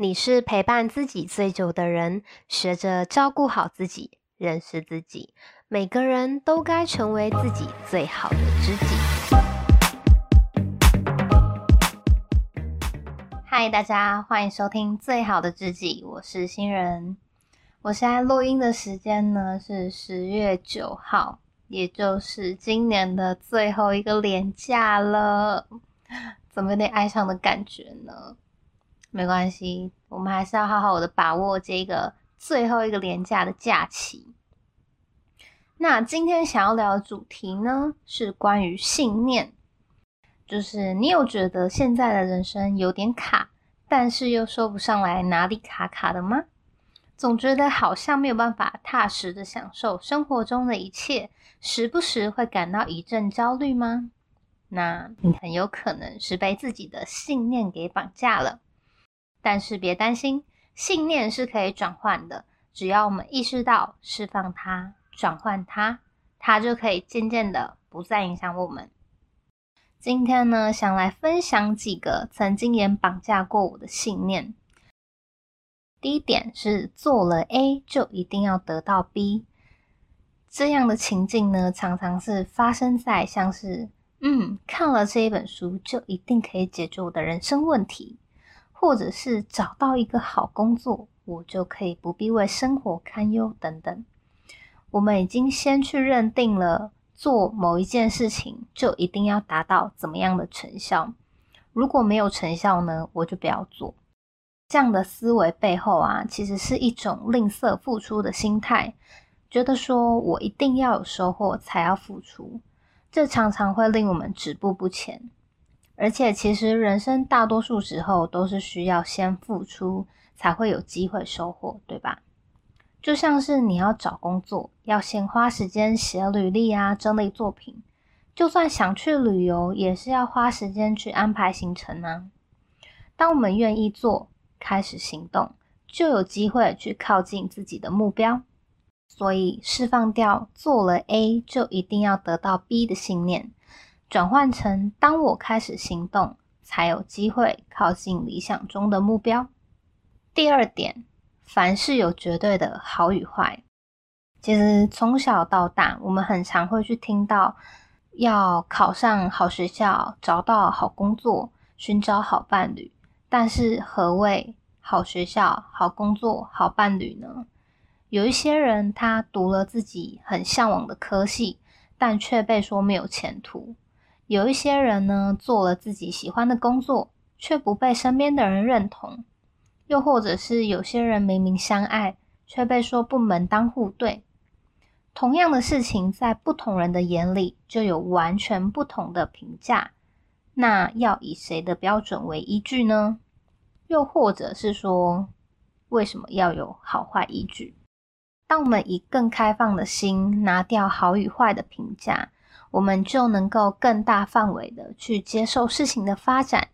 你是陪伴自己最久的人，学着照顾好自己，认识自己。每个人都该成为自己最好的知己。嗨，大家欢迎收听《最好的知己》，我是新人。我现在录音的时间呢是十月九号，也就是今年的最后一个连假了。怎么有点哀伤的感觉呢？没关系，我们还是要好好的把握这个最后一个连假的假期。那今天想要聊的主题呢，是关于信念。就是你有觉得现在的人生有点卡，但是又说不上来哪里卡卡的吗？总觉得好像没有办法踏实的享受生活中的一切，时不时会感到一阵焦虑吗？那你很有可能是被自己的信念给绑架了。但是别担心，信念是可以转换的。只要我们意识到释放它、转换它，它就可以渐渐的不再影响我们。今天呢，想来分享几个曾经也绑架过我的信念。第一点是做了 A 就一定要得到 B，这样的情境呢，常常是发生在像是嗯，看了这一本书就一定可以解决我的人生问题。或者是找到一个好工作，我就可以不必为生活堪忧等等。我们已经先去认定了做某一件事情就一定要达到怎么样的成效，如果没有成效呢，我就不要做。这样的思维背后啊，其实是一种吝啬付出的心态，觉得说我一定要有收获才要付出，这常常会令我们止步不前。而且，其实人生大多数时候都是需要先付出，才会有机会收获，对吧？就像是你要找工作，要先花时间写履历啊，整理作品；就算想去旅游，也是要花时间去安排行程啊。当我们愿意做，开始行动，就有机会去靠近自己的目标。所以，释放掉做了 A 就一定要得到 B 的信念。转换成，当我开始行动，才有机会靠近理想中的目标。第二点，凡事有绝对的好与坏。其实从小到大，我们很常会去听到要考上好学校、找到好工作、寻找好伴侣。但是何谓好学校、好工作、好伴侣呢？有一些人他读了自己很向往的科系，但却被说没有前途。有一些人呢，做了自己喜欢的工作，却不被身边的人认同；又或者是有些人明明相爱，却被说不门当户对。同样的事情，在不同人的眼里，就有完全不同的评价。那要以谁的标准为依据呢？又或者是说，为什么要有好坏依据？当我们以更开放的心，拿掉好与坏的评价。我们就能够更大范围的去接受事情的发展，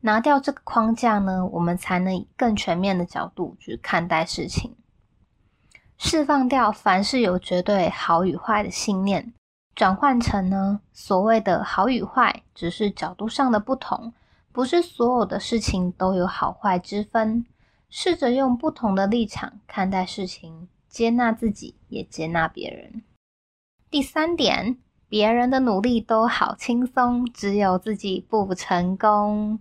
拿掉这个框架呢，我们才能以更全面的角度去看待事情，释放掉凡事有绝对好与坏的信念，转换成呢，所谓的好与坏只是角度上的不同，不是所有的事情都有好坏之分，试着用不同的立场看待事情，接纳自己，也接纳别人。第三点。别人的努力都好轻松，只有自己不成功。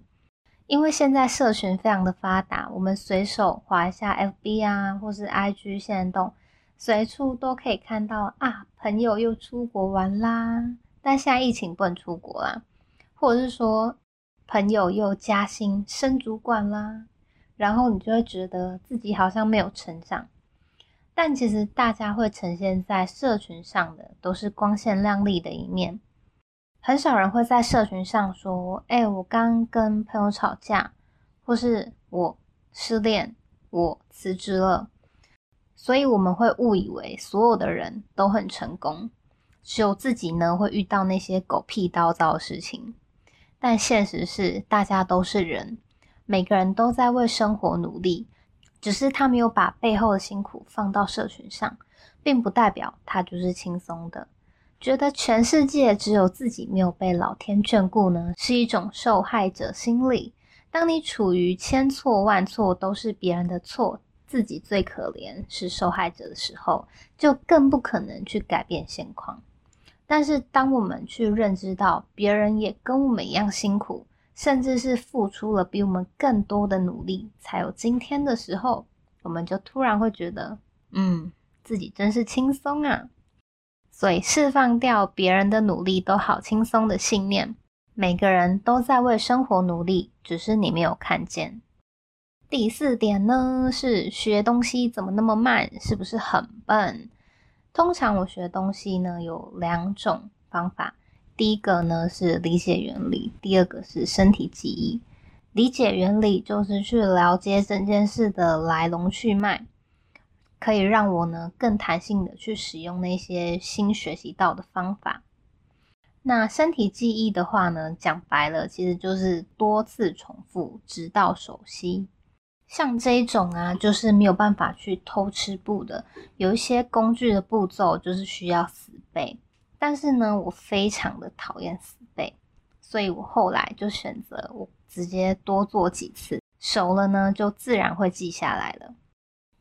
因为现在社群非常的发达，我们随手滑一下 FB 啊，或是 IG 线动，随处都可以看到啊，朋友又出国玩啦。但现在疫情不能出国啦，或者是说朋友又加薪升主管啦，然后你就会觉得自己好像没有成长。但其实大家会呈现在社群上的都是光鲜亮丽的一面，很少人会在社群上说：“哎，我刚跟朋友吵架，或是我失恋，我辞职了。”所以我们会误以为所有的人都很成功，只有自己呢会遇到那些狗屁倒灶的事情。但现实是，大家都是人，每个人都在为生活努力。只是他没有把背后的辛苦放到社群上，并不代表他就是轻松的。觉得全世界只有自己没有被老天眷顾呢，是一种受害者心理。当你处于千错万错都是别人的错，自己最可怜是受害者的时候，就更不可能去改变现况。但是，当我们去认知到别人也跟我们一样辛苦，甚至是付出了比我们更多的努力，才有今天的时候，我们就突然会觉得，嗯，自己真是轻松啊。所以，释放掉别人的努力都好轻松的信念。每个人都在为生活努力，只是你没有看见。第四点呢，是学东西怎么那么慢？是不是很笨？通常我学东西呢，有两种方法。第一个呢是理解原理，第二个是身体记忆。理解原理就是去了解整件事的来龙去脉，可以让我呢更弹性的去使用那些新学习到的方法。那身体记忆的话呢，讲白了，其实就是多次重复，直到熟悉。像这一种啊，就是没有办法去偷吃步的，有一些工具的步骤就是需要死背。但是呢，我非常的讨厌死背，所以我后来就选择我直接多做几次，熟了呢，就自然会记下来了。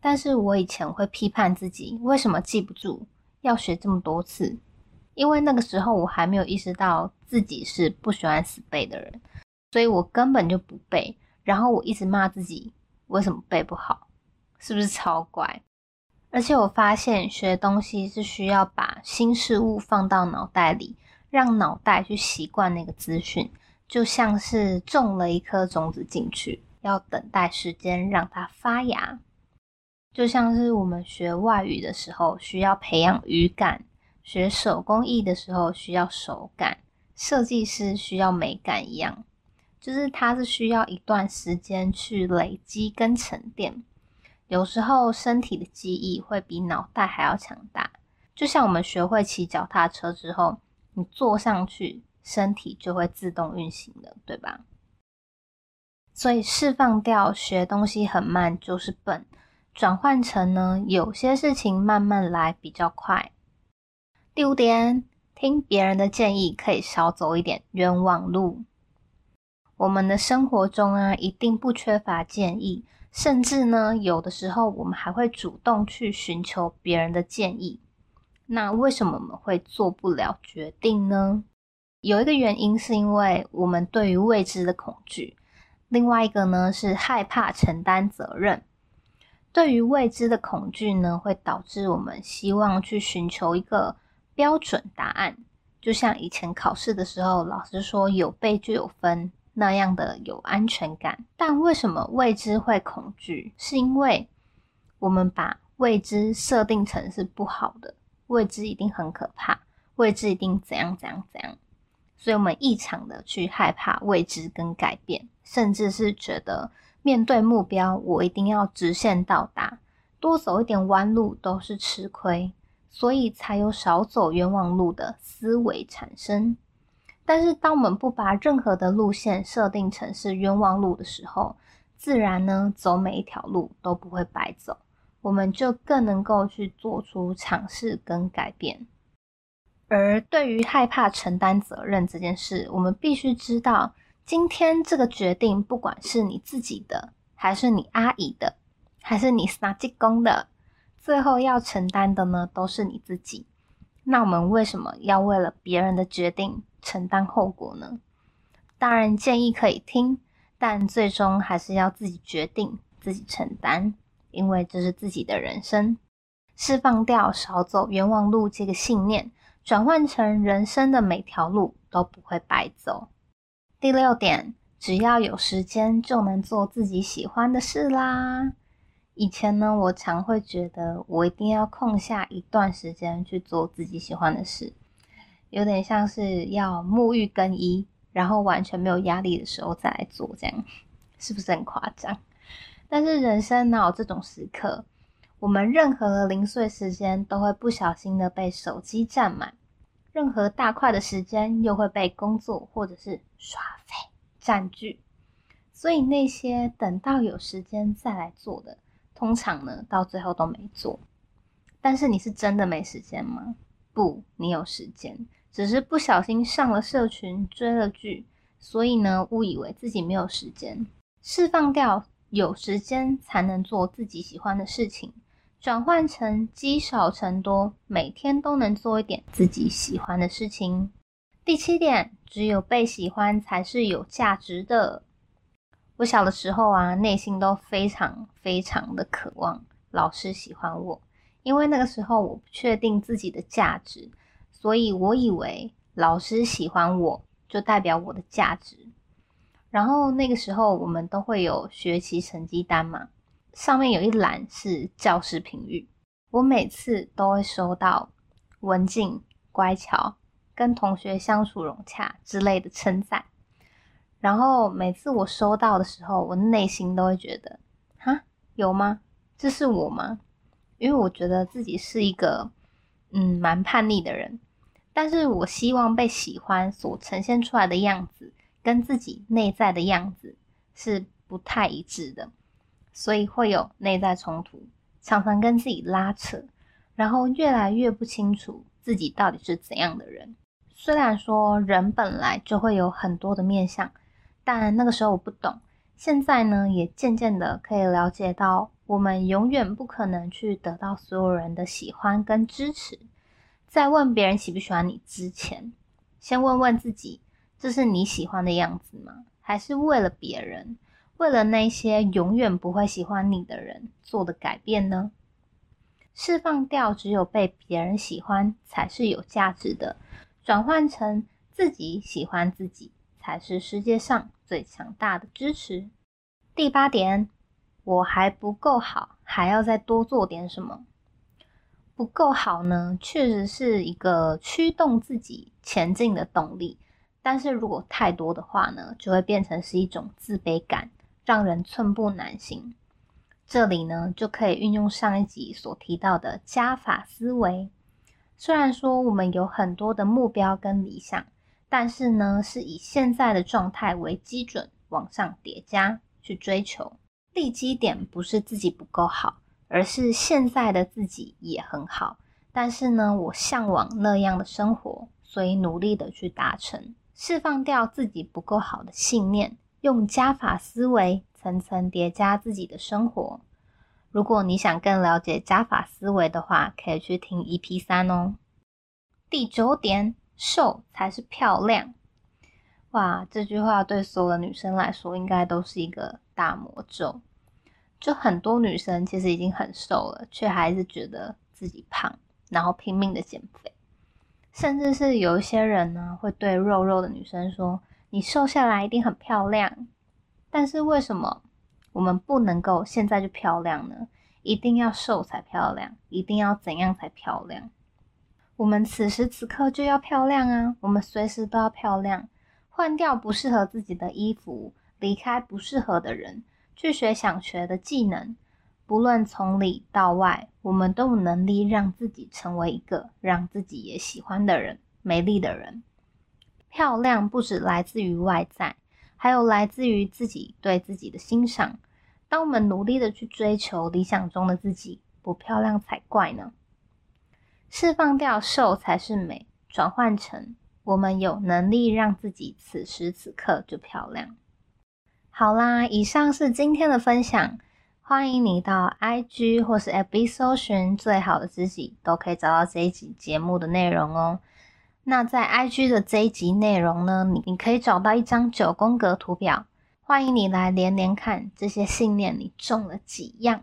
但是我以前会批判自己，为什么记不住，要学这么多次？因为那个时候我还没有意识到自己是不喜欢死背的人，所以我根本就不背。然后我一直骂自己，为什么背不好？是不是超怪？而且我发现学东西是需要把新事物放到脑袋里，让脑袋去习惯那个资讯，就像是种了一颗种子进去，要等待时间让它发芽。就像是我们学外语的时候，需要培养语感。学手工艺的时候需要手感，设计师需要美感一样，就是它是需要一段时间去累积跟沉淀。有时候身体的记忆会比脑袋还要强大，就像我们学会骑脚踏车之后，你坐上去，身体就会自动运行的，对吧？所以释放掉学东西很慢就是笨，转换成呢，有些事情慢慢来比较快。第五点，听别人的建议可以少走一点冤枉路。我们的生活中啊，一定不缺乏建议，甚至呢，有的时候我们还会主动去寻求别人的建议。那为什么我们会做不了决定呢？有一个原因是因为我们对于未知的恐惧，另外一个呢是害怕承担责任。对于未知的恐惧呢，会导致我们希望去寻求一个。标准答案，就像以前考试的时候，老师说有背就有分那样的有安全感。但为什么未知会恐惧？是因为我们把未知设定成是不好的，未知一定很可怕，未知一定怎样怎样怎样，所以我们异常的去害怕未知跟改变，甚至是觉得面对目标，我一定要直线到达，多走一点弯路都是吃亏。所以才有少走冤枉路的思维产生。但是，当我们不把任何的路线设定成是冤枉路的时候，自然呢，走每一条路都不会白走，我们就更能够去做出尝试跟改变。而对于害怕承担责任这件事，我们必须知道，今天这个决定，不管是你自己的，还是你阿姨的，还是你三舅公的。最后要承担的呢，都是你自己。那我们为什么要为了别人的决定承担后果呢？当然建议可以听，但最终还是要自己决定、自己承担，因为这是自己的人生。释放掉少走冤枉路这个信念，转换成人生的每条路都不会白走。第六点，只要有时间就能做自己喜欢的事啦。以前呢，我常会觉得我一定要空下一段时间去做自己喜欢的事，有点像是要沐浴更衣，然后完全没有压力的时候再来做，这样是不是很夸张？但是人生哪有这种时刻？我们任何的零碎时间都会不小心的被手机占满，任何大块的时间又会被工作或者是耍费占据，所以那些等到有时间再来做的。通常呢，到最后都没做。但是你是真的没时间吗？不，你有时间，只是不小心上了社群，追了剧，所以呢，误以为自己没有时间。释放掉有时间才能做自己喜欢的事情，转换成积少成多，每天都能做一点自己喜欢的事情。第七点，只有被喜欢才是有价值的。我小的时候啊，内心都非常非常的渴望老师喜欢我，因为那个时候我不确定自己的价值，所以我以为老师喜欢我就代表我的价值。然后那个时候我们都会有学习成绩单嘛，上面有一栏是教师评语，我每次都会收到文静、乖巧、跟同学相处融洽之类的称赞。然后每次我收到的时候，我内心都会觉得，哈，有吗？这是我吗？因为我觉得自己是一个，嗯，蛮叛逆的人，但是我希望被喜欢所呈现出来的样子，跟自己内在的样子是不太一致的，所以会有内在冲突，常常跟自己拉扯，然后越来越不清楚自己到底是怎样的人。虽然说人本来就会有很多的面相。但那个时候我不懂，现在呢，也渐渐的可以了解到，我们永远不可能去得到所有人的喜欢跟支持。在问别人喜不喜欢你之前，先问问自己，这是你喜欢的样子吗？还是为了别人，为了那些永远不会喜欢你的人做的改变呢？释放掉只有被别人喜欢才是有价值的，转换成自己喜欢自己。才是世界上最强大的支持。第八点，我还不够好，还要再多做点什么？不够好呢，确实是一个驱动自己前进的动力。但是如果太多的话呢，就会变成是一种自卑感，让人寸步难行。这里呢，就可以运用上一集所提到的加法思维。虽然说我们有很多的目标跟理想。但是呢，是以现在的状态为基准往上叠加去追求。立基点不是自己不够好，而是现在的自己也很好。但是呢，我向往那样的生活，所以努力的去达成。释放掉自己不够好的信念，用加法思维层层叠加自己的生活。如果你想更了解加法思维的话，可以去听 EP 三哦。第九点。瘦才是漂亮，哇！这句话对所有的女生来说，应该都是一个大魔咒。就很多女生其实已经很瘦了，却还是觉得自己胖，然后拼命的减肥。甚至是有一些人呢，会对肉肉的女生说：“你瘦下来一定很漂亮。”但是为什么我们不能够现在就漂亮呢？一定要瘦才漂亮，一定要怎样才漂亮？我们此时此刻就要漂亮啊！我们随时都要漂亮，换掉不适合自己的衣服，离开不适合的人，去学想学的技能。不论从里到外，我们都有能力让自己成为一个让自己也喜欢的人，美丽的人。漂亮不只来自于外在，还有来自于自己对自己的欣赏。当我们努力的去追求理想中的自己，不漂亮才怪呢！释放掉瘦才是美，转换成我们有能力让自己此时此刻就漂亮。好啦，以上是今天的分享，欢迎你到 IG 或是 FB 搜寻最好的自己，都可以找到这一集节目的内容哦。那在 IG 的这一集内容呢，你你可以找到一张九宫格图表，欢迎你来连连看这些信念你中了几样，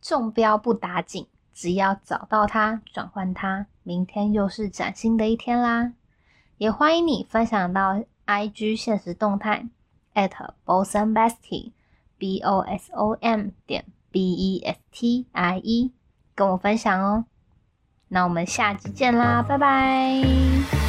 中标不打紧。只要找到它，转换它，明天又是崭新的一天啦！也欢迎你分享到 IG 现实动态 at bosombestie，b o s o m 点 b e s t i e，跟我分享哦。那我们下期见啦，拜拜！